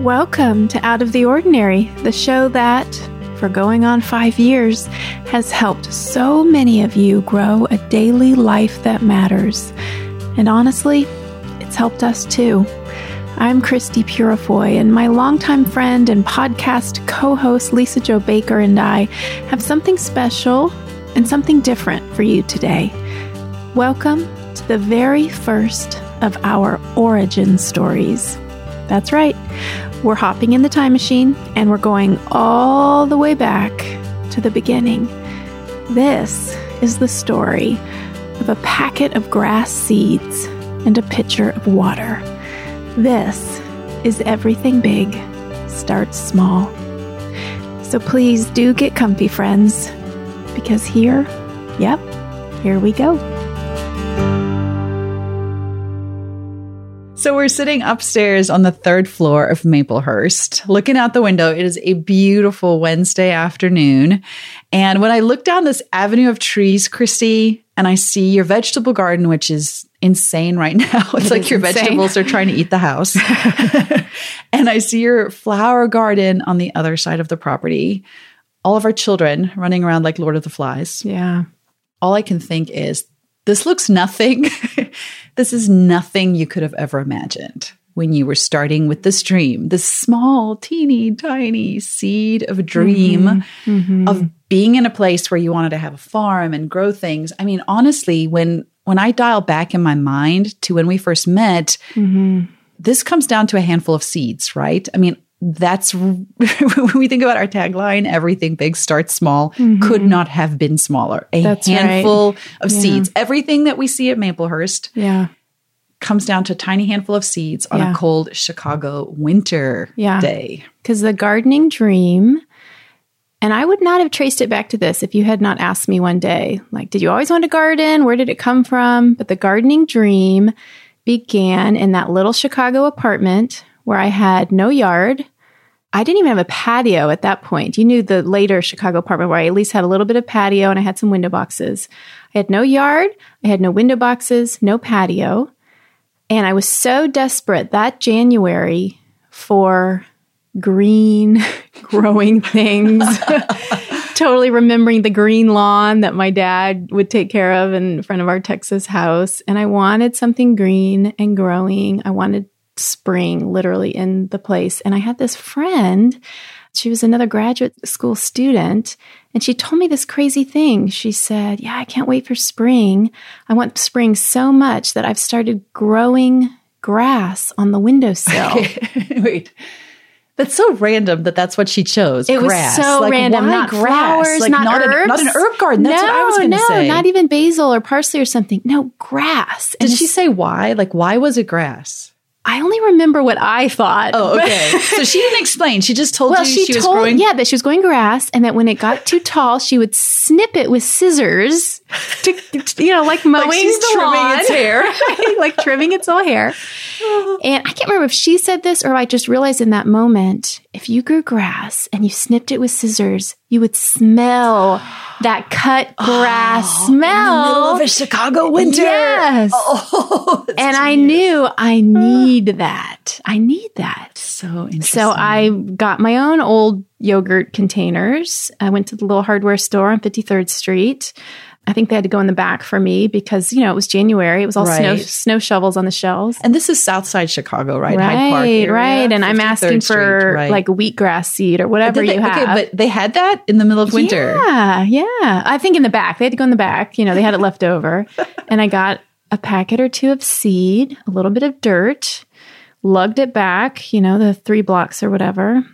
Welcome to Out of the Ordinary, the show that, for going on five years, has helped so many of you grow a daily life that matters. And honestly, it's helped us too. I'm Christie Purifoy, and my longtime friend and podcast co host Lisa Jo Baker and I have something special and something different for you today. Welcome to the very first of our origin stories. That's right, we're hopping in the time machine and we're going all the way back to the beginning. This is the story of a packet of grass seeds and a pitcher of water. This is Everything Big Starts Small. So please do get comfy, friends, because here, yep, here we go. So we're sitting upstairs on the third floor of Maplehurst, looking out the window. It is a beautiful Wednesday afternoon. And when I look down this avenue of trees, Christie, and I see your vegetable garden, which is insane right now. It's It like your insane. vegetables are trying to eat the house. and I see your flower garden on the other side of the property. All of our children running around like Lord of the Flies Yeah. all I can think is this looks nothing. this is nothing you could have ever imagined when you were starting with this dream, this small, teeny, tiny seed of a dream mm-hmm. Mm-hmm. of being in a place where you wanted to have a farm and grow things. I mean, honestly, when when I dial back in my mind to when we first met, mm-hmm. this comes down to a handful of seeds, right? I mean, that's when we think about our tagline, everything big starts small, could mm-hmm. not have been smaller. A That's right. handful of Yeah. seeds. Everything that we see at Maplehurst Yeah. comes down to a tiny handful of seeds on Yeah. a cold Chicago winter Yeah. day. Because the gardening dream, and I would not have traced it back to this if you had not asked me one day, like, did you always want to garden? Where did it come from? But the gardening dream began in that little Chicago apartment where I had no yard. I didn't even have a patio at that point. You knew the later Chicago apartment where I at least had a little bit of patio and I had some window boxes. I had no yard, I had no window boxes, no patio. And I was so desperate that January for green growing things. totally remembering the green lawn that my dad would take care of in front of our Texas house. And I wanted something green and growing. I wanted spring literally in the place. And I had this friend. She was another graduate school student, and she told me this crazy thing. She said, Yeah, I can't wait for spring. I want spring so much that I've started growing grass on the windowsill. Wait. That's so random that that's what she chose. It grass. was so Like, random. Not grass? flowers, Like, not, an- herbs. not an herb garden. That's no, what I was going to no, say. not even basil or parsley or something. No, grass. Did And she say why? Like, why was it grass? I only remember what I thought. Oh, okay. so she didn't explain. She just told Well, you she, she, was told growing. yeah that she was growing grass, and that when it got too tall, she would snip it with scissors to, you know, like mowing she's the trimming lawn. its hair. like trimming its own hair. And I can't remember if she said this or I just realized in that moment, if you grew grass and you snipped it with scissors, you would smell that cut oh, grass smell. of a Chicago winter. Yes. Oh, and I knew I ah. need that. I need that. so. So I got my own old yogurt containers. I went to the little hardware store on 53rd Street. I think they had to go in the back for me because, you know, it was January. It was all snow, snow shovels on the shelves. and this is Southside Chicago, right? Hyde Park Right, area, right. And I'm asking Street, for right. like wheatgrass seed or whatever they- you have. Okay, but they had that in the middle of winter. Yeah, yeah. I think in the back. They had to go in the back. You know, they had it left over. And I got a packet or two of seed, a little bit of dirt, lugged it back, you know, the three blocks or whatever.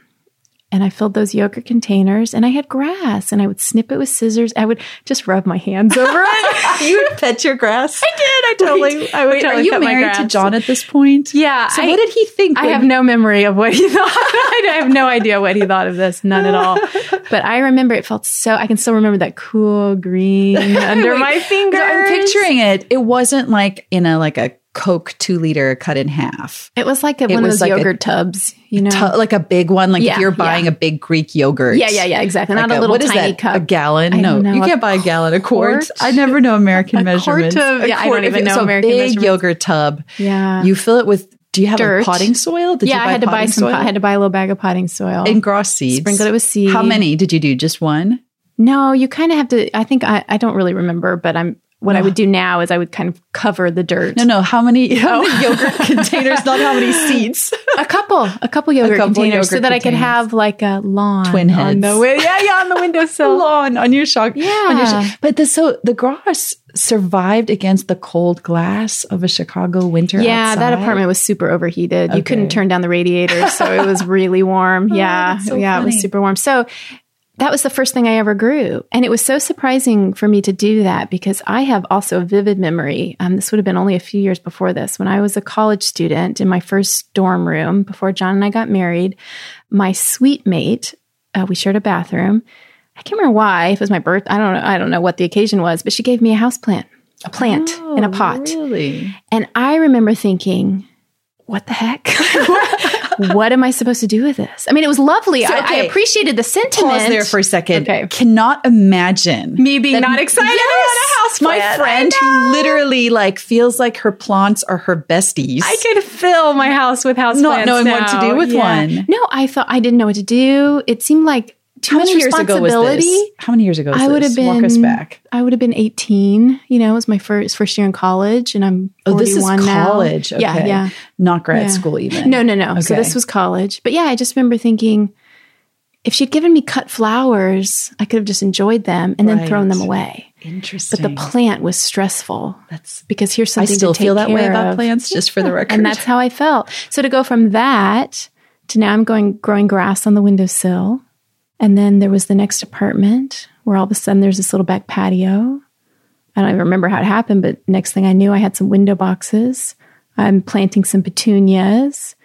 And I filled those yogurt containers and I had grass and I would snip it with scissors. I would just rub my hands over it. you would pet your grass. I did. I totally- I would Wait, totally are you married to. John at this point? Yeah. So I- what did he think? I have no memory of what he thought. I have no idea what he thought of this, none at all. But I remember it felt so. I can still remember that cool green under Wait, my fingers. I'm picturing it. It wasn't like in a like a Coke two liter cut in half. It was like a, one of those like a yogurt tubs, you know. Tu- like a big one, like Yeah, if you're buying yeah. a big Greek yogurt. yeah, yeah, yeah, exactly. Like Not a, little what is tiny that? cup. A gallon? I no, know, you can't buy a gallon. A quart. quart? I never know American A quart measurements. of- A yeah, I don't even know so American big measurements. yogurt tub. Yeah. You fill it with Do you have Dirt. a potting soil? Did yeah, you I had to buy some. soil? I had to buy a little bag of potting soil and grass seeds. sprinkle it with seeds. How many did you do? Just one? No, you kind of have to. I think I, I don't really remember, but I'm. What I would do now is I would kind of cover the dirt. No, no. How many, how oh. many yogurt containers? Not how many seeds. a couple, a couple yogurt couple containers, so yogurt that I could have like a lawn, Twin heads. on the yeah, yeah, on the windowsill. lawn on your shock. Yeah. on your but the so the grass survived against the cold glass of a Chicago winter. Yeah, that apartment was super overheated. You couldn't turn down the radiator, so it was really warm. Oh, yeah, that's so yeah, it was super warm. So that was the first thing I ever grew, and it was so surprising for me to do that because I have also a vivid memory. Um, this would have been only a few years before this, when I was a college student in my first dorm room before John and I got married. My suite mate, uh, we shared a bathroom. I can't remember why. If it was my birth, I don't know. I don't know what the occasion was, but she gave me a house plant, a plant in a Oh, pot. Really? And I remember thinking, what the heck? what am I supposed to do with this? I mean, it was lovely. So, I, I appreciated the sentiment. Pause there for a second. Okay. Cannot imagine Me being not excited about a house My friend who literally like feels like her plants are her besties. I could fill my house with house Not knowing what to do with one. No, I thought I didn't know what to do. It seemed like too How many years ago was this? How many years ago was I would have been. Walk us back. I would have been eighteen. You know, it was my first first year in college, and I'm Oh, this is college. Okay. Yeah, yeah. Not grad Yeah. school even. No, no, no. So this was college. But yeah, I just remember thinking if she'd given me cut flowers, I could have just enjoyed them and then thrown them away. Interesting. But the plant was stressful That's because here's something I still feel that way about of. plants, just for the record. And that's how I felt. So to go from that to now I'm going growing grass on the windowsill. And then there was the next apartment where all of a sudden there's this little back patio. I don't even remember how it happened, but next thing I knew, I had some window boxes. I'm planting some petunias.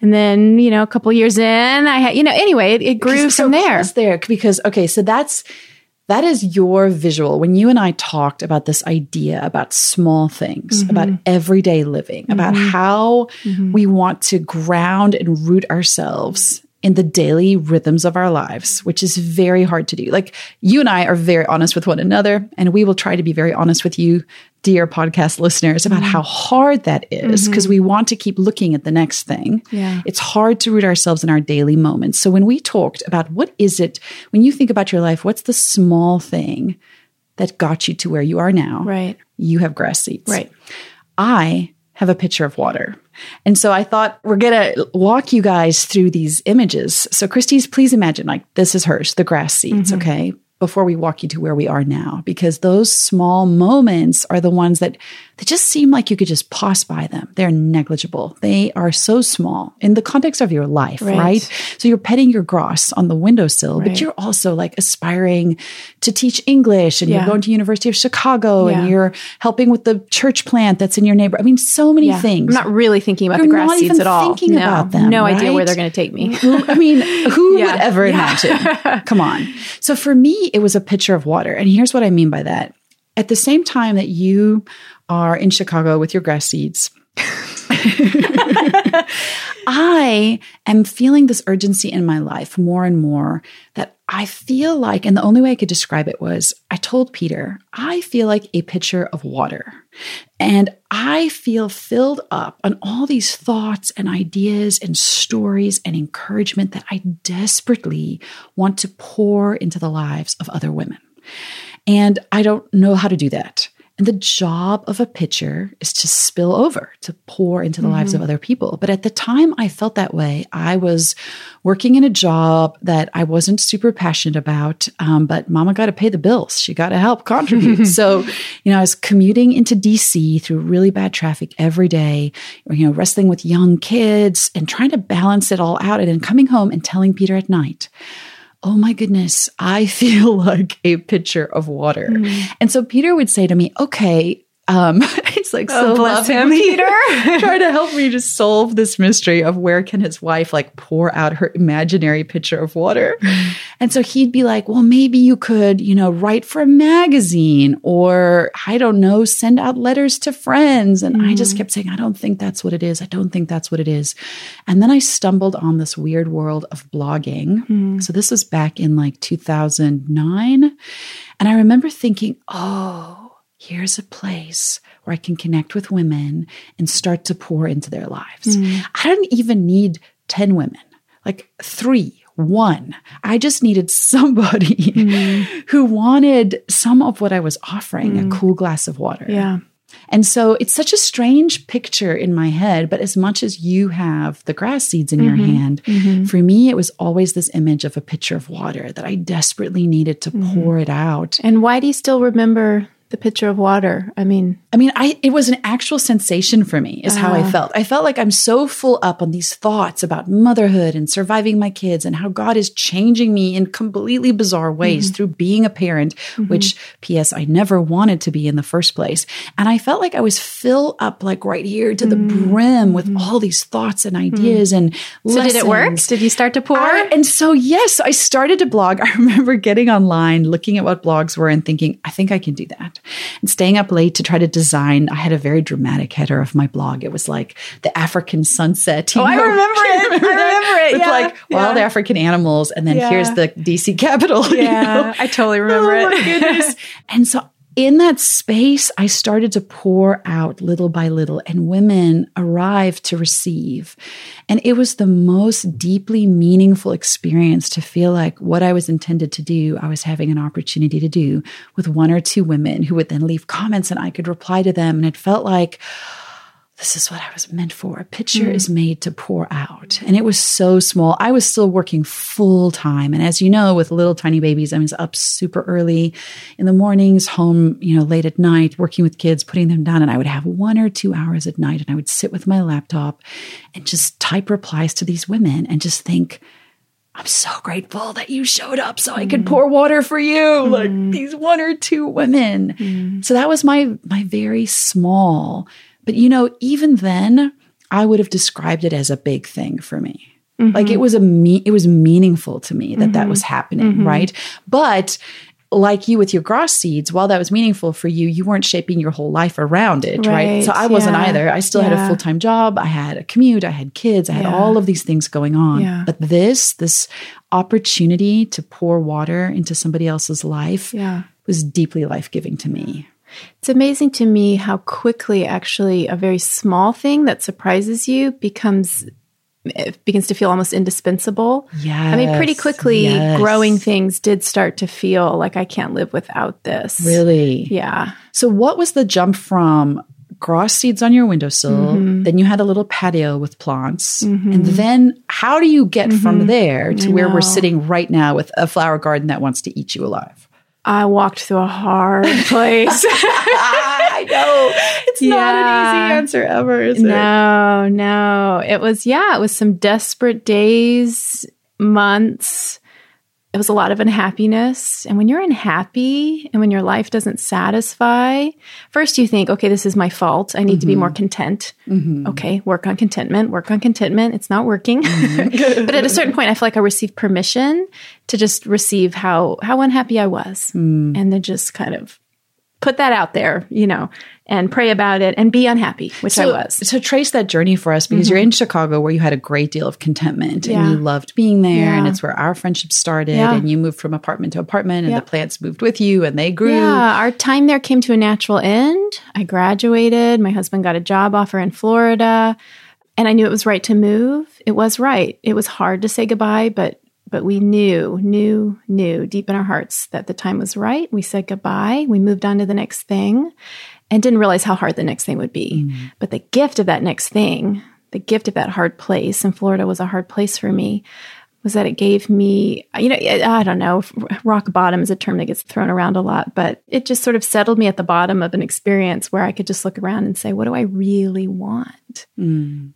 And then, you know, a couple years in, I had, you know, anyway, it, it grew So from there. there because okay, so that's that is your visual. When you and I talked about this idea about small things, Mm-hmm. about everyday living, about how we want to ground and root ourselves in the daily rhythms of our lives, which is very hard to do. Like you and I are very honest with one another, and we will try to be very honest with you, dear podcast listeners, about Mm-hmm. how hard that is because we want to keep looking at the next thing. Yeah. It's hard to root ourselves in our daily moments. So when we talked about what is it, when you think about your life, what's the small thing that got you to where you are now? Right. You have grass seeds. Right. I have a pitcher of water. And so I thought we're going to walk you guys through these images. So Christie's, please imagine like this is hers, the grass seeds, mm-hmm. okay? Before we walk you to where we are now, because those small moments are the ones that they just seem like you could just pass by them. They're negligible. They are so small in the context of your life, Right. right? So you're petting your grass on the windowsill, Right. but you're also like aspiring to teach English and Yeah. you're going to University of Chicago Yeah. and you're helping with the church plant that's in your neighbor. I mean, so many Yeah. things. I'm not really thinking about You're the grass seeds at all. thinking no, about them, No idea where they're going to take me. I mean, who would ever imagine? Come on. So for me, it was a pitcher of water. And here's what I mean by that. At the same time that you are in Chicago with your grass seeds, I am feeling this urgency in my life more and more that I feel like, and the only way I could describe it was I told Peter, I feel like a pitcher of water. And I feel filled up on all these thoughts and ideas and stories and encouragement that I desperately want to pour into the lives of other women. And I don't know how to do that. And the job of a pitcher is to spill over, to pour into the lives of other people. But at the time I felt that way, I was working in a job that I wasn't super passionate about. Um, but mama got to pay the bills. She got to help contribute. so, you know, I was commuting into DC through really bad traffic every day, you know, wrestling with young kids and trying to balance it all out and then coming home and telling Peter at night, oh my goodness, I feel like a pitcher of water. Mm-hmm. And so Peter would say to me, okay, um, he's like, so Oh, bless him, Peter. trying to help me just solve this mystery of where can his wife like pour out her imaginary pitcher of water. Mm-hmm. And so he'd be like, well, maybe you could, you know, write for a magazine or I don't know, send out letters to friends. And I just kept saying, I don't think that's what it is. I don't think that's what it is. And then I stumbled on this weird world of blogging. So this was back in like 2009. And I remember thinking, oh, here's a place where I can connect with women and start to pour into their lives. Mm. I don't even need 10 women, like three, one. I just needed somebody mm. who wanted some of what I was offering a mm. cool glass of water. Yeah. And so it's such a strange picture in my head, but as much as you have the grass seeds in your mm-hmm. hand, mm-hmm. for me, it was always this image of a pitcher of water that I desperately needed to mm-hmm. pour it out. And why do you still remember the pitcher of water? I mean, I mean, I it was an actual sensation for me, is how I ah. felt. I felt like I'm so full up on these thoughts about motherhood and surviving my kids and how God is changing me in completely bizarre ways mm-hmm. through being a parent, mm-hmm. which P.S. I never wanted to be in the first place. And I felt like I was filled up like right here to the mm-hmm. brim with all these thoughts and ideas and so did it work? Did you start to pour? I- and so, yes, I started to blog. I remember getting online, looking at what blogs were, and thinking, I think I can do that. And staying up late to try to design. I had a very dramatic header of my blog. It was like the African sunset. Oh, I know? remember it. I remember it. With Yeah, like wild yeah. African animals, and then Yeah. here's the DC Capitol. you know? I totally remember oh it. my goodness. and so in that space, I started to pour out little by little, and women arrived to receive. And it was the most deeply meaningful experience to feel like what I was intended to do, I was having an opportunity to do with one or two women who would then leave comments and I could reply to them. And it felt like, this is what I was meant for. A picture hmm. is made to pour out. And it was so small. I was still working full time. And as you know, with little tiny babies, I was up super early in the mornings, home, you know, late at night, working with kids, putting them down. And I would have one or two hours at night and I would sit with my laptop and just type replies to these women and just think, I'm so grateful that you showed up so I could hmm. pour water for you. Hmm. Like these one or two women. So that was my my very small. But you know, even then, I would have described it as a big thing for me. Mm-hmm. Like it was a me- it was meaningful to me that that mm-hmm. was happening, mm-hmm. right? But like you with your grass seeds, while that was meaningful for you, you weren't shaping your whole life around it, right? Right, So I wasn't yeah, either. I still had a full time job. I had a commute. I had kids. I had Yeah. all of these things going on. Yeah. But this, this opportunity to pour water into somebody else's life Yeah. was deeply life giving to me. It's amazing to me how quickly actually a very small thing that surprises you becomes it begins to feel almost indispensable. Yeah. I mean, pretty quickly, yes. growing things did start to feel like I can't live without this. Really? Yeah. So, what was the jump from grass seeds on your windowsill? Mm-hmm. Then you had a little patio with plants. And then, how do you get from there to where we're Mm-hmm. sitting right now with a flower garden that wants to eat you alive? I walked through a hard place. I know. It's not an easy answer ever, is it? no, no. It was, yeah, it was some desperate days, months. It was a lot of unhappiness. And when you're unhappy and when your life doesn't satisfy, first you think, okay, this is my fault. I need to be mm-hmm. more content. Mm-hmm. Okay, work on contentment, work on contentment. It's not working. Mm-hmm. but at a certain point, I feel like I received permission to just receive how, how unhappy I was mm. and then just kind of put that out there, you know, and pray about it and be unhappy, which I was. so trace that journey for us because mm-hmm. you're in Chicago where you had a great deal of contentment Yeah. and you loved being there and it's where our friendship started Yeah. and you moved from apartment to apartment and Yeah. the plants moved with you and they grew. Yeah, our time there came to a natural end. I graduated. My husband got a job offer in Florida, and I knew it was right to move. It was right. It was hard to say goodbye, but but we knew, knew, knew deep in our hearts that the time was right. We said goodbye. We moved on to the next thing and didn't realize how hard the next thing would be. Mm-hmm. But the gift of that next thing, the gift of that hard place, and Florida was a hard place for me, was that it gave me, you know, I don't know, rock bottom is a term that gets thrown around a lot, but it just sort of settled me at the bottom of an experience where I could just look around and say, what do I really want?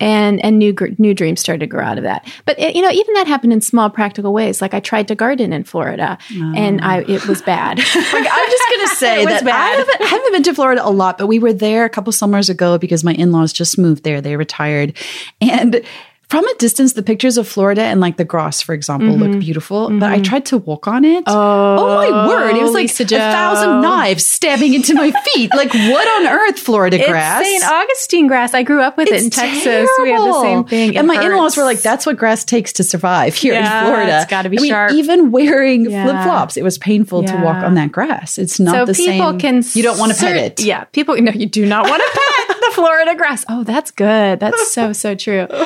And and new gr- new dreams started to grow out of that. But it, you know, even that happened in small practical ways. Like I tried to garden in Florida, and I it was bad. Like, I'm just going to say that I haven't, I haven't been to Florida a lot, but we were there a couple summers ago because my in laws just moved there. They retired. And from a distance, the pictures of Florida and like the grass, for example, look mm-hmm. beautiful. But I mm-hmm. tried to walk on it. Oh, my oh, word. It was like a thousand knives stabbing into my feet. Like, what on earth, Florida grass? St. Augustine grass. I grew up with it in It's Texas. We had the same thing. It and my in-laws were like, "That's what grass takes to survive here Yeah, in Florida. it's gotta be I mean, sharp. Even wearing Yeah. flip flops, it was painful to walk on that grass. It's not so the people same. can you don't want to pet it. Yeah, people. No, you do not want to pet the Florida grass. Oh, that's good. That's so so true.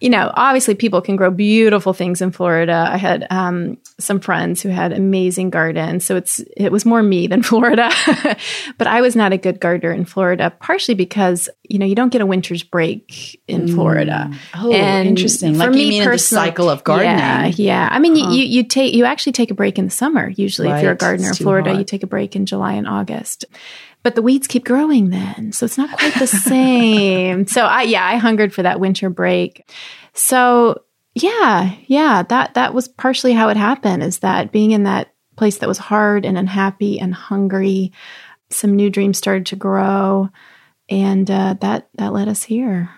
You know, obviously, people can grow beautiful things in Florida. I had um, some friends who had amazing gardens, so it's it was more me than Florida. but I was not a good gardener in Florida, partially because you know you don't get a winter's break in Florida. Oh, interesting. for Like you me mean in the personally- cycle of gardening. Yeah, yeah. I mean, you, you you take you actually take a break in the summer. Usually, if you're a gardener in Florida, hot. you take a break in July and August. But the weeds keep growing then, so it's not quite the same. so I yeah, I hungered for that winter break. So yeah, yeah, that that was partially how it happened. Is that being in that place that was hard and unhappy and hungry, some new dreams started to grow, and uh, that that led us here.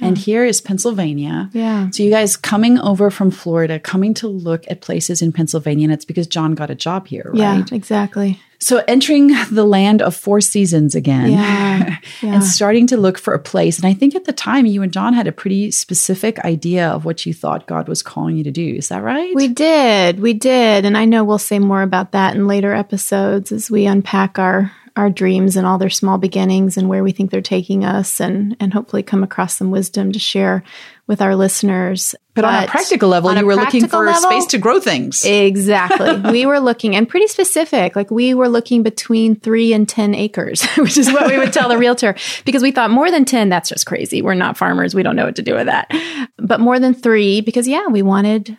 And here is Pennsylvania. Yeah. So you guys coming over from Florida, coming to look at places in Pennsylvania, and it's because John got a job here, right? Yeah, exactly. So entering the land of four seasons again. Yeah, yeah. And starting to look for a place. And I think at the time you and John had a pretty specific idea of what you thought God was calling you to do. Is that right? We did. We did. And I know we'll say more about that in later episodes as we unpack our our dreams and all their small beginnings and where we think they're taking us and and hopefully come across some wisdom to share with our listeners. but, on a practical level, you were looking for a level- space to grow things. Exactly. we were looking and pretty specific. Like we were looking between three and 10 acres, which is what we would tell the realtor because we thought more than 10, that's just crazy. We're not farmers. We don't know what to do with that. But more than three, because yeah, we wanted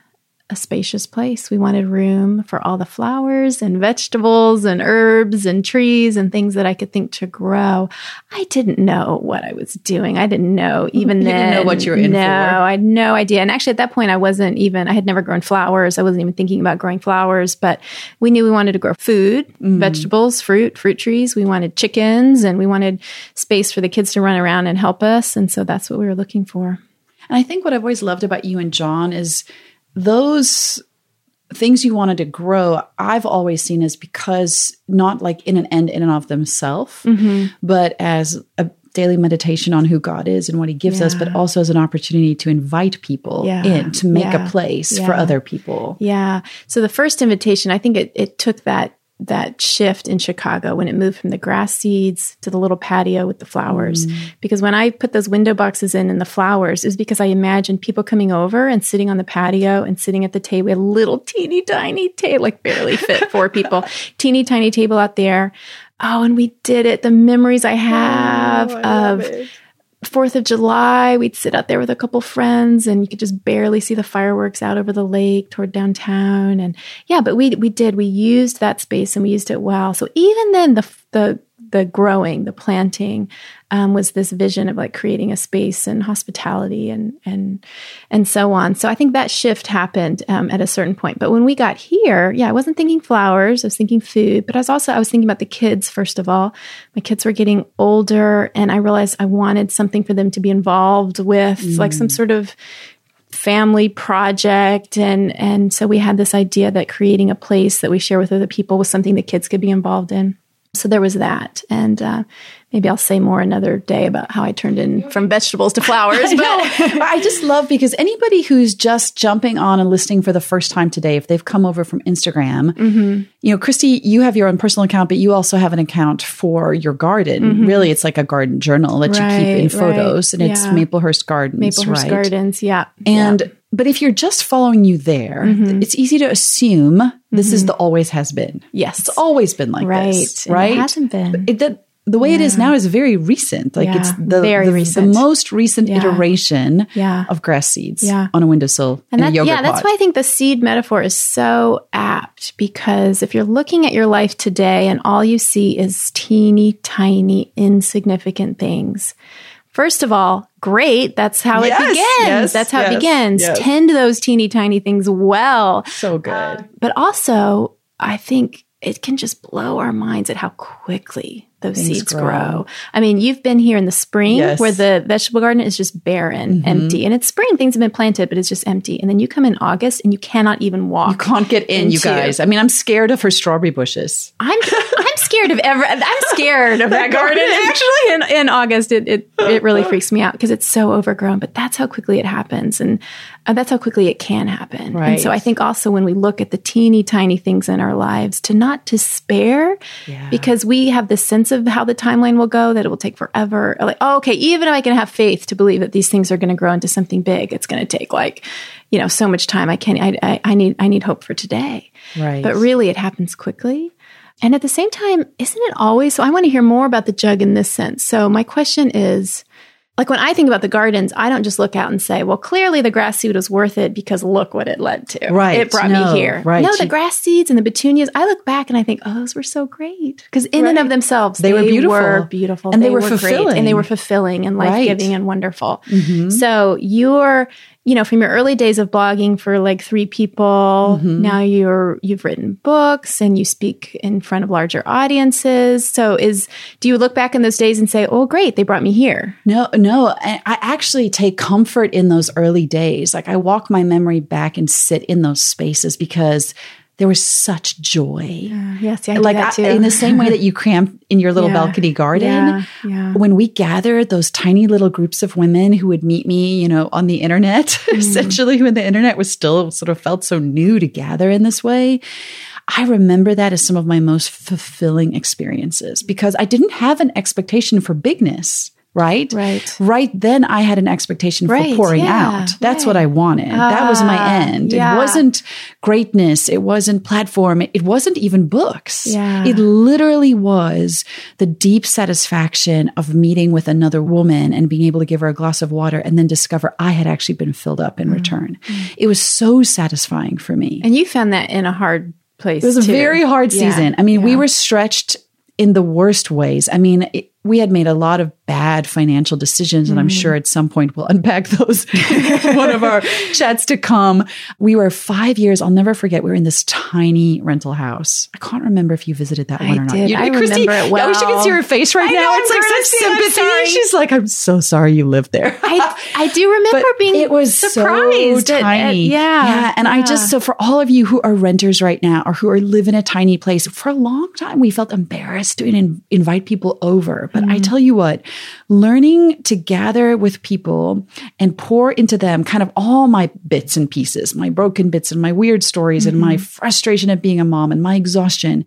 a spacious place. We wanted room for all the flowers and vegetables and herbs and trees and things that I could think to grow. I didn't know what I was doing. I didn't know even You then. didn't know what you were in no, for. I had no idea. And actually, at that point, I wasn't even, I had never grown flowers. I wasn't even thinking about growing flowers, but we knew we wanted to grow food, Mm. vegetables, fruit, fruit trees. We wanted chickens and we wanted space for the kids to run around and help us. And so that's what we were looking for. And I think what I've always loved about you and John is those things you wanted to grow, I've always seen as because not like in an end in and of themselves, mm-hmm. but as a daily meditation on who God is and what he gives us, but also as an opportunity to invite people Yeah. in to make Yeah. a place for other people. Yeah. So the first invitation, I think it, it took that that shift in Chicago when it moved from the grass seeds to the little patio with the flowers. Because when I put those window boxes in and the flowers, is because I imagined people coming over and sitting on the patio and sitting at the table. We had a little teeny tiny table, like barely fit four people, teeny tiny table out there. Oh, and we did it. The memories I have of Fourth of July, we'd sit out there with a couple friends, and you could just barely see the fireworks out over the lake toward downtown. And yeah, but we we did we used that space and we used it well. So even then, the the the growing, the planting, um, was this vision of like creating a space and hospitality and and and so on. So I think that shift happened um, at a certain point. But when we got here, yeah, I wasn't thinking flowers. I was thinking food, but I was also I was thinking about the kids first of all. My kids were getting older, and I realized I wanted something for them to be involved with, like some sort of family project and and so we had this idea that creating a place that we share with other people was something the kids could be involved in so there was that and uh, maybe i'll say more another day about how i turned in from vegetables to flowers but But I just love because anybody who's just jumping on and listening for the first time today, if they've come over from Instagram, Mm-hmm. you know, Christie, you have your own personal account, but you also have an account for your garden. Really, it's like a garden journal that you keep in Mm-hmm. Right, right. photos, and it's Yeah. Maplehurst Gardens, maplehurst right? gardens yeah And but if you're just following you there, Mm-hmm. it's easy to assume this is the always has been. yes It's always been like right this, right? it hasn't been It, the, the way it is now is very recent. Like Yeah, it's the, very the, recent. the most recent Yeah. iteration Yeah. of grass seeds Yeah. on a windowsill And in that, a yogurt yeah, that's why I think the seed metaphor is so apt because if you're looking at your life today and all you see is teeny tiny, insignificant things, first of all, great. That's how Yes, it begins. yes, that's how yes, it begins. Tend those teeny tiny things well. so good. Um, but also, I think it can just blow our minds at how quickly those Things seeds grow. grow. I mean, you've been here in the spring Yes. Mm-hmm. where the vegetable garden is just barren, empty. And it's spring, things have been planted, but it's just empty. And then you come in August and you cannot even walk. You can't get in, you guys. I mean, I'm scared of her strawberry bushes. I'm I'm scared of ever. I'm scared of that garden. Actually, in, in August, it it, it really freaks me out because it's so overgrown. But that's how quickly it happens, and uh, that's how quickly it can happen. And so I think also when we look at the teeny tiny things in our lives, to not despair, Yeah. because we have this sense of how the timeline will go that it will take forever. Like, oh, okay, even if I can have faith to believe that these things are going to grow into something big, it's going to take like, you know, so much time. I can't. I, I, I need. I need hope for today. Right. But really, it happens quickly. And at the same time, isn't it always? So I want to hear more about the jug in this sense. So my question is like when I think about the gardens, I don't just look out and say, well, clearly the grass seed was worth it because look what it led to. Right. It brought No, me here. right. No, the grass seeds and the petunias, I look back and I think, oh, those were so great. Because in and of themselves, They were beautiful. were beautiful. And they were great, fulfilling. and they were fulfilling and life Right. giving and wonderful. Mhm. So you're, you know, from your early days of blogging for like three people, Mm-hmm. now you're you've written books and you speak in front of larger audiences. So is do you look back in those days and say, "Oh, great, they brought me here." No, no. I I actually take comfort in those early days. Like I walk my memory back and sit in those spaces because there was such joy. Yes, yeah, I like that I- in the same way that you cramp in your little Yeah. balcony garden. Yeah, yeah. When we gathered those tiny little groups of women who would meet me, you know, on the internet, Mm. essentially when the internet was still sort of felt so new to gather in this way. I remember that as some of my most fulfilling experiences because I didn't have an expectation for bigness. Right. Right. Right then, I had an expectation Right, for pouring yeah, out. That's right. what I wanted. that was my Ah, end. yeah. It wasn't greatness. It wasn't platform. It, wasn't even books. Yeah. It literally was the deep satisfaction of meeting with another woman and being able to give her a glass of water and then discover I had actually been filled up in return. It was so satisfying for me. And you found that in a hard place. It was a very hard Yeah, season. I mean, we were stretched in the worst ways. I mean, it, we had made a lot of bad financial decisions, and I'm Mm-hmm. sure at some point we'll unpack those one of our chats to come. We were five years, I'll never forget, we were in this tiny rental house. I can't remember if you visited that one or not. did. You I Christie, remember it I wish you could see her face right I now. know, it's like Christie, such I'm sympathy. She's like, I'm so sorry you lived there. I, I do remember But being it was surprised so at- at- tiny. yeah, yeah. And I just so for all of you who are renters right now or who are live in a tiny place, for a long time we felt embarrassed to in, invite people over. But Mm-hmm. I tell you what, learning to gather with people and pour into them kind of all my bits and pieces, my broken bits and my weird stories and Mm-hmm. my frustration of being a mom and my exhaustion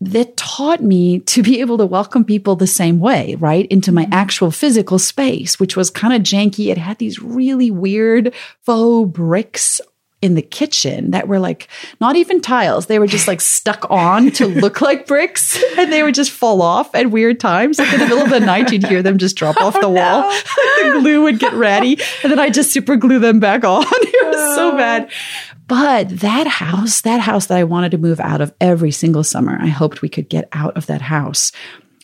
that taught me to be able to welcome people the same way, right? Into my actual physical space, which was kind of janky. It had these really weird faux bricks in the kitchen that were like not even tiles. They were just like stuck on to look like bricks and they would just fall off at weird times. Like in the middle of the night, you'd hear them just drop oh, off the wall. the glue would get ratty and then I just super glue them back on. It was so oh. bad. But that house, that house that I wanted to move out of every single summer, I hoped we could get out of that house.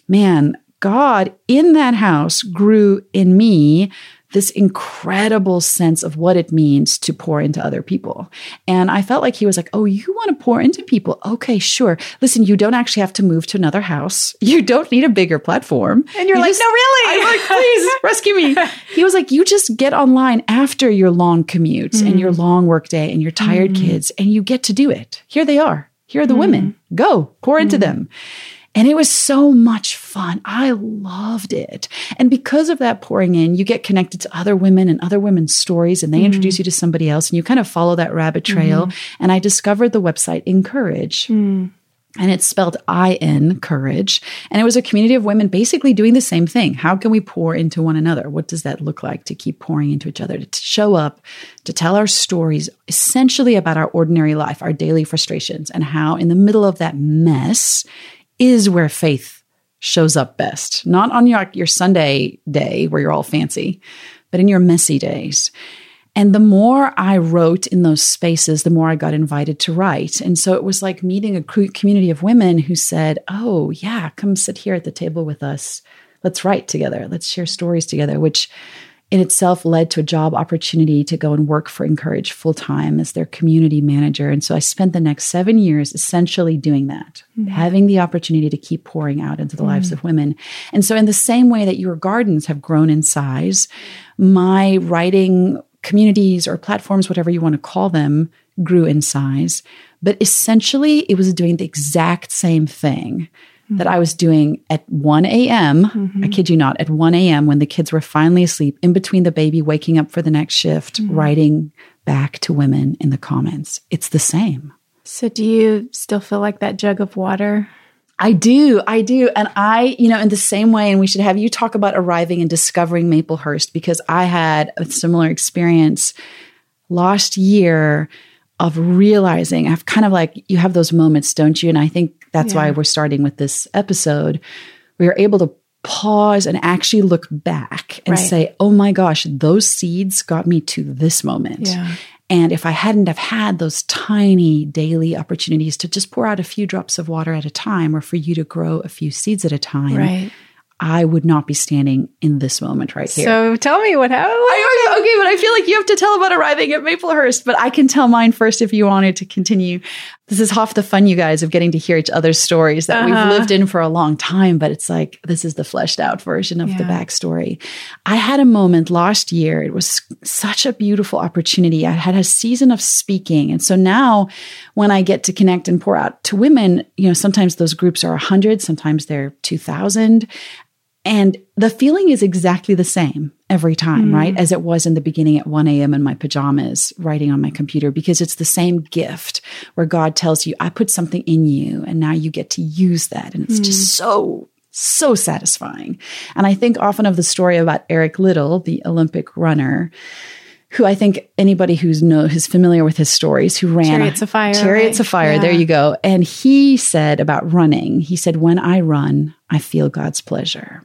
Man, God in that house grew in me this incredible sense of what it means to pour into other people. And I felt like he was like, Oh, you want to pour into people? Okay, sure. Listen, you don't actually have to move to another house. You don't need a bigger platform. And you're You like, just- no, really? I'm like, please rescue me. He was like, you just get online after your long commutes and your mm. long work day and your tired mm. kids, and you get to do it. Here they are. Here are the mm. women. Go pour into them. And it was so much fun. I loved it. And because of that pouring in, you get connected to other women and other women's stories, and they mm-hmm. introduce you to somebody else, and you kind of follow that rabbit mm-hmm. trail. And I discovered the website (in)courage. Hmm. And it's spelled I N courage. And it was a community of women basically doing the same thing. How can we pour into one another? What does that look like to keep pouring into each other, to show up, to tell our stories essentially about our ordinary life, our daily frustrations, and how in the middle of that mess is where faith shows up best. Not on your, your Sunday day where you're all fancy, but in your messy days. And the more I wrote in those spaces, the more I got invited to write. And so it was like meeting a community of women who said, Oh, yeah, come sit here at the table with us. Let's write together. Let's share stories together, which in itself led to a job opportunity to go and work for (in)courage full time as their community manager. And so I spent the next seven years essentially doing that, mm-hmm. having the opportunity to keep pouring out into the mm-hmm. lives of women. And so, in the same way that your gardens have grown in size, my writing communities or platforms, whatever you want to call them, grew in size. But essentially, it was doing the exact same thing that I was doing at 1 a.m. Mm-hmm. I kid you not, at 1 a.m. when the kids were finally asleep, in between the baby waking up for the next shift, mm-hmm. writing back to women in the comments. It's the same. So, do you still feel like that jug of water? I do. I do. And I, you know, in the same way, and we should have you talk about arriving and discovering Maplehurst because I had a similar experience last year of realizing I've kind of like you have those moments, don't you? And I think that's yeah. why we're starting with this episode. We are able to pause and actually look back and right. say, "Oh my gosh, those seeds got me to this moment." Yeah. And if I hadn't have had those tiny daily opportunities to just pour out a few drops of water at a time or for you to grow a few seeds at a time, right. I would not be standing in this moment right here. So tell me what happened. I, okay, but I feel like you have to tell about arriving at Maplehurst, but I can tell mine first if you wanted to continue. This is half the fun, you guys, of getting to hear each other's stories that uh-huh. we've lived in for a long time, but it's like this is the fleshed out version of yeah. the backstory. I had a moment last year. It was such a beautiful opportunity. I had a season of speaking. And so now when I get to connect and pour out to women, you know, sometimes those groups are 100, sometimes they're 2,000. And the feeling is exactly the same every time, mm. right? As it was in the beginning at 1 a.m. in my pajamas, writing on my computer, because it's the same gift where God tells you, I put something in you and now you get to use that. And it's mm. just so, so satisfying. And I think often of the story about Eric Liddell, the Olympic runner, who I think anybody who's know who's familiar with his stories, who ran Chariots of Fire, Chariots right? of Fire. Yeah. There you go. And he said about running, he said, "When I run, I feel God's pleasure."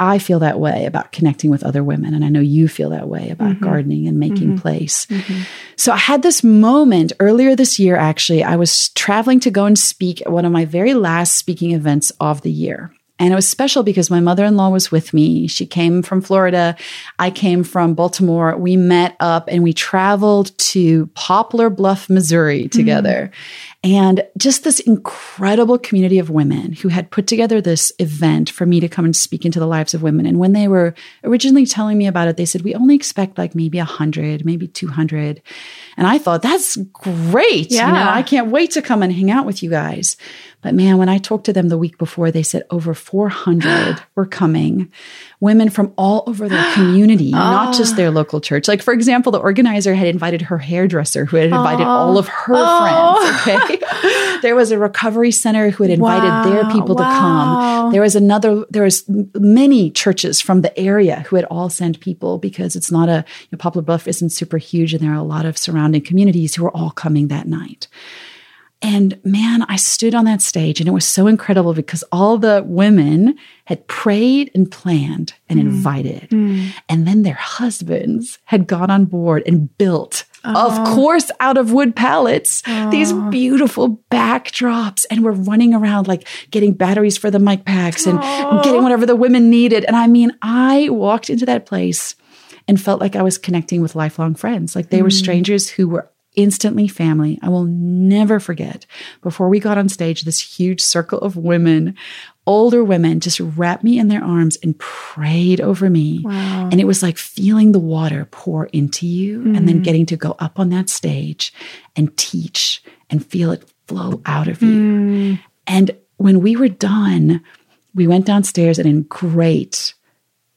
I feel that way about connecting with other women. And I know you feel that way about mm-hmm. gardening and making mm-hmm. place. Mm-hmm. So I had this moment earlier this year, actually. I was traveling to go and speak at one of my very last speaking events of the year. And it was special because my mother in law was with me. She came from Florida. I came from Baltimore. We met up and we traveled to Poplar Bluff, Missouri together. Mm. And just this incredible community of women who had put together this event for me to come and speak into the lives of women. And when they were originally telling me about it, they said, we only expect like maybe 100, maybe 200. And I thought, that's great. Yeah. You know, I can't wait to come and hang out with you guys. But man, when I talked to them the week before, they said over 400 were coming. Women from all over their community, oh. not just their local church. Like, for example, the organizer had invited her hairdresser who had invited oh. all of her oh. friends. Okay. there was a recovery center who had invited wow. their people wow. to come. There was another, there was many churches from the area who had all sent people because it's not a, you know, Poplar Bluff isn't super huge and there are a lot of surrounding communities who were all coming that night. And man, I stood on that stage and it was so incredible because all the women had prayed and planned and mm. invited. Mm. And then their husbands had gone on board and built, oh. of course, out of wood pallets, oh. these beautiful backdrops. And we're running around like getting batteries for the mic packs and oh. getting whatever the women needed. And I mean, I walked into that place and felt like I was connecting with lifelong friends. Like they mm. were strangers who were instantly family. I will never forget before we got on stage, this huge circle of women, older women, just wrapped me in their arms and prayed over me. Wow. And it was like feeling the water pour into you mm. and then mm. getting to go up on that stage and teach and feel it flow out of you. Mm. And when we were done, we went downstairs and in great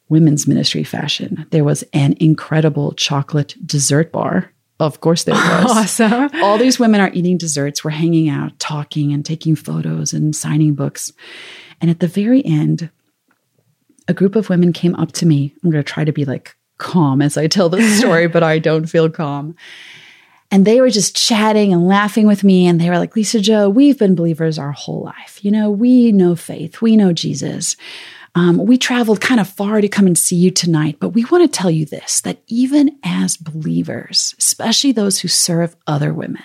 women's ministry fashion, there was an incredible chocolate dessert bar of course there was. Awesome. All these women are eating desserts. We're hanging out, talking and taking photos and signing books. And at the very end, a group of women came up to me. I'm going to try to be like calm as I tell this story, but I don't feel calm. And they were just chatting and laughing with me. And they were like, Lisa-Jo, we've been believers our whole life. You know, we know faith, we know Jesus. Um, we traveled kind of far to come and see you tonight, but we want to tell you this that even as believers, especially those who serve other women,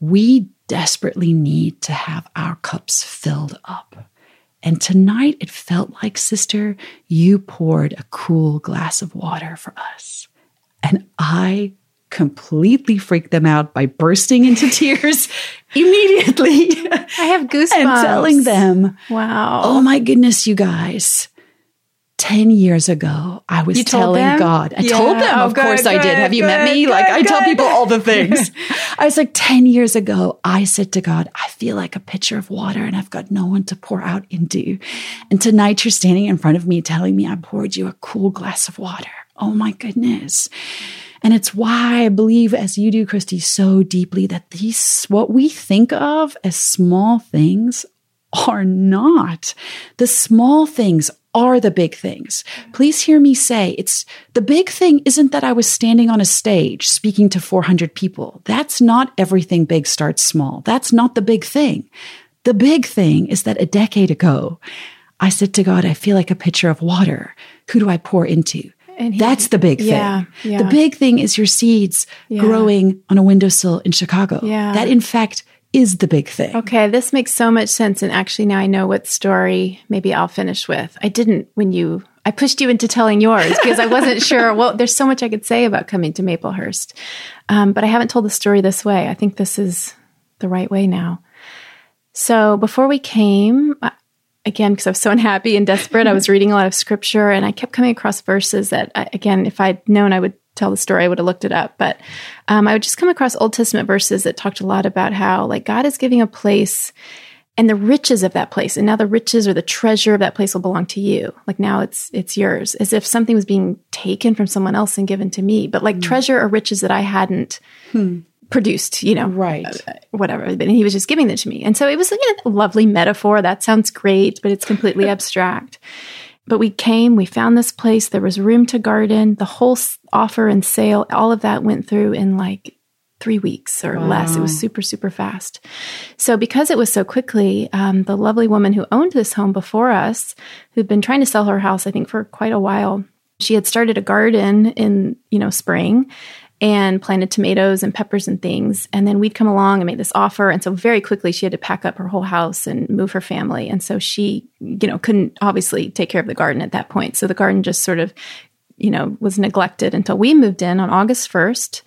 we desperately need to have our cups filled up. And tonight it felt like, sister, you poured a cool glass of water for us. And I completely freaked them out by bursting into tears immediately. I have goosebumps. and telling them, wow. Oh my goodness, you guys. 10 years ago, I was telling them? God. I Yeah. told them, Oh, of course good, I did. Have you met me? good, like, I tell people all the things. I was like, 10 years ago, I said to God, I feel like a pitcher of water and I've got no one to pour out into. And tonight you're standing in front of me telling me I poured you a cool glass of water. Oh my goodness. And it's why I believe, as you do, Christie, so deeply that these, what we think of as small things are not. The small things are the big things. Please hear me say it's the big thing isn't that I was standing on a stage speaking to 400 people. That's not everything big starts small. That's not the big thing. The big thing is that a decade ago, I said to God, I feel like a pitcher of water. Who do I pour into? And he- That's the big thing. Yeah, yeah. The big thing is your seeds Yeah. growing on a windowsill in Chicago. Yeah. That, in fact, is the big thing. Okay, this makes so much sense. And actually, now I know what story maybe I'll finish with. I didn't when you, I pushed you into telling yours because I wasn't sure. Well, there's so much I could say about coming to Maplehurst, um, but I haven't told the story this way. I think this is the right way now. So before we came, again, because I was so unhappy and desperate, I was reading a lot of scripture and I kept coming across verses that, I, again, if I'd known I would tell the story, I would have looked it up. But um, I would just come across Old Testament verses that talked a lot about how, like, God is giving a place and the riches of that place and now the riches or the treasure of that place will belong to you. Like now it's it's yours as if something was being taken from someone else and given to me. But like treasure or riches that i hadn't produced you know Right. whatever but he was just giving it to me. And so it was know, a lovely metaphor. That sounds great but it's completely abstract. But we came we found this place there was room to garden. The whole offer and sale all of that went through in like three weeks or less. It was super super fast. So because it was so quickly um, the lovely woman who owned this home before us who'd been trying to sell her house i think for quite a while she had started a garden in you know spring and planted tomatoes and peppers and things. And then we'd come along and make this offer. And so very quickly she had to pack up her whole house and move her family. And so she you know couldn't obviously take care of the garden at that point. So the garden just sort of you know was neglected until we moved in on august 1st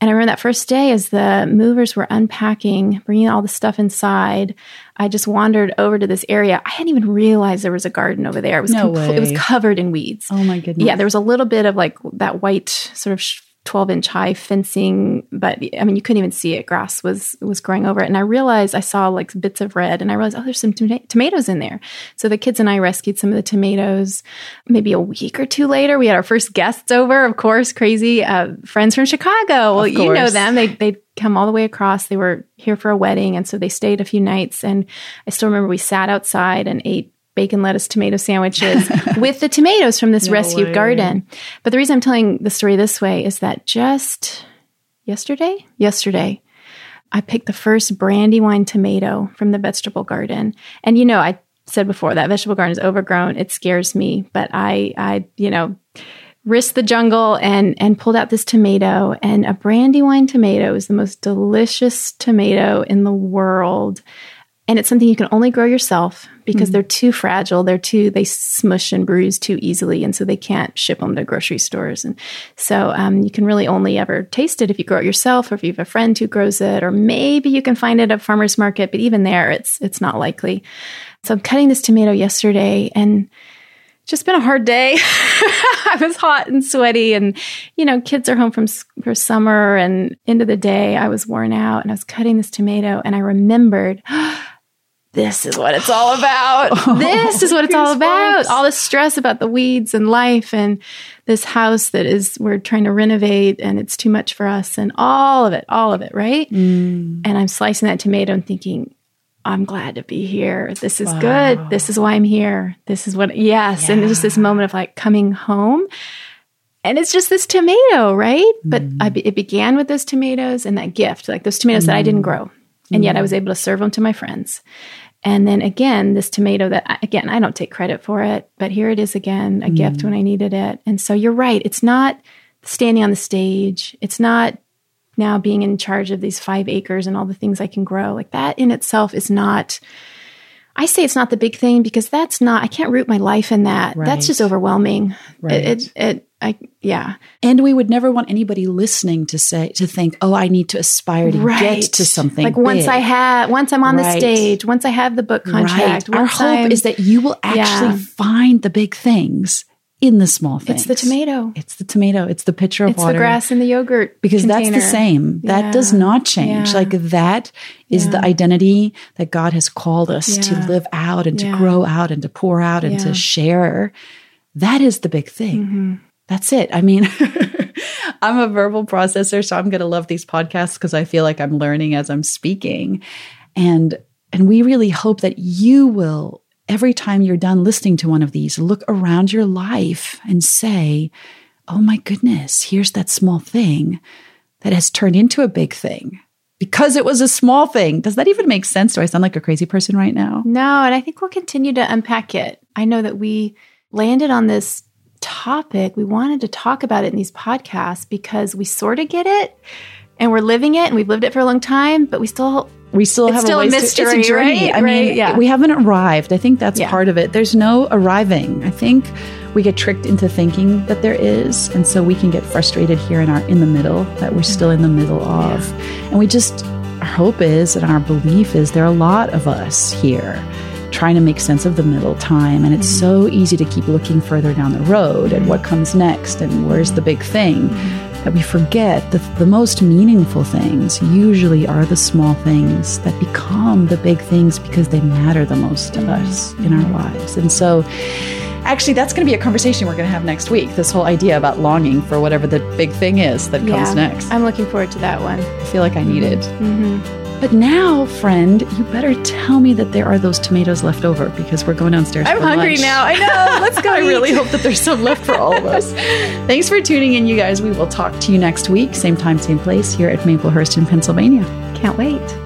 and i remember that first day as the movers were unpacking bringing all the stuff inside i just wandered over to this area. I hadn't even realized there was a garden over there. It was No it was covered in weeds. Oh my goodness. yeah, there was a little bit of like that white sort of sh- 12 inch high fencing, but I mean, you couldn't even see it. Grass was was growing over it. And I realized I saw like bits of red and I realized, oh, there's some toma- tomatoes in there. So the kids and I rescued some of the tomatoes. Maybe a week or two later, we had our first guests over, of course, crazy uh, friends from Chicago. Well, you know them. They, they'd come all the way across. They were here for a wedding. And so they stayed a few nights. And I still remember we sat outside and ate bacon, lettuce, tomato sandwiches with the tomatoes from this rescued way. garden. But the reason I'm telling the story this way is that just yesterday, yesterday, I picked the first brandywine tomato from the vegetable garden. And you know, I said before that vegetable garden is overgrown. It scares me, but I, I, you know, risked the jungle and and pulled out this tomato. And a brandywine tomato is the most delicious tomato in the world. And it's something you can only grow yourself because they're too fragile. They're too, they smush and bruise too easily. And so they can't ship them to grocery stores. And so um, you can really only ever taste it if you grow it yourself or if you have a friend who grows it, or maybe you can find it at a farmer's market. But even there, it's, it's not likely. So I'm cutting this tomato yesterday and just been a hard day. I was hot and sweaty, and you know, kids are home from for summer, and into the day, I was worn out, and I was cutting this tomato, and I remembered. This is what it's all about. Oh, this is what it's all about. All the stress about the weeds and life and this house that is we're trying to renovate and it's too much for us and all of it, all of it, right? Mm. And I'm slicing that tomato and thinking, I'm glad to be here. This is good. This is why I'm here. This is what, yes. And just this moment of like coming home. And it's just this tomato, right? But mm-hmm. I, it began with those tomatoes and that gift, like those tomatoes that I didn't mm-hmm. grow. And yet I mm-hmm. was able to serve them to my friends. And then again, this tomato that, again, I don't take credit for it, but here it is again, a mm. gift when I needed it. And so you're right. It's not standing on the stage. It's not now being in charge of these five acres and all the things I can grow. Like that in itself is not I say it's not the big thing because that's not, I can't root my life in that. Right. That's just overwhelming. Right. It, it, it, I, yeah. And we would never want anybody listening to say, to think, oh, I need to aspire to get to something. Like once big." I have, once I'm on the stage, once I have the book contract, Right. Our hope I'm- is that you will actually Yeah. find the big things in the small things. it's the tomato, It's the tomato. It's the pitcher of it's water. It's the grass and the yogurt because container. that's the same. That does not change. Yeah. Like that is the identity that God has called us to live out and to grow out and to pour out and Yeah. to share. That is the big thing. Mm-hmm. That's it. I mean, I'm a verbal processor, so I'm going to love these podcasts because I feel like I'm learning as I'm speaking. And and we really hope that you will every time you're done listening to one of these, look around your life and say, "Oh my goodness, here's that small thing that has turned into a big thing." Because it was a small thing. Does that even make sense? Do I sound like a crazy person right now? No, and I think we'll continue to unpack it. I know that we landed on this topic. We wanted to talk about it in these podcasts because we sort of get it and we're living it and we've lived it for a long time, but we still we still It's have still a a ways to- mystery, it's a journey. right? I mean, Right, yeah. we haven't arrived. I think that's Yeah. part of it. There's no arriving. I think we get tricked into thinking that there is, and so we can get frustrated here in our in the middle that we're still in the middle of. And we just our hope is and our belief is there are a lot of us here trying to make sense of the middle time and it's so easy to keep looking further down the road and what comes next and where's the big thing that we forget that the most meaningful things usually are the small things that become the big things because they matter the most to us in our lives. And so, actually, that's going to be a conversation we're going to have next week this whole idea about longing for whatever the big thing is that comes next. I'm looking forward to that one. I feel like I need it. hmm But now, friend, you better tell me that there are those tomatoes left over because we're going downstairs. I'm hungry lunch. now. I know. Let's go. I really hope that there's some left for all of us. Thanks for tuning in, you guys. We will talk to you next week, same time, same place, here at Maplehurst in Pennsylvania. can't wait.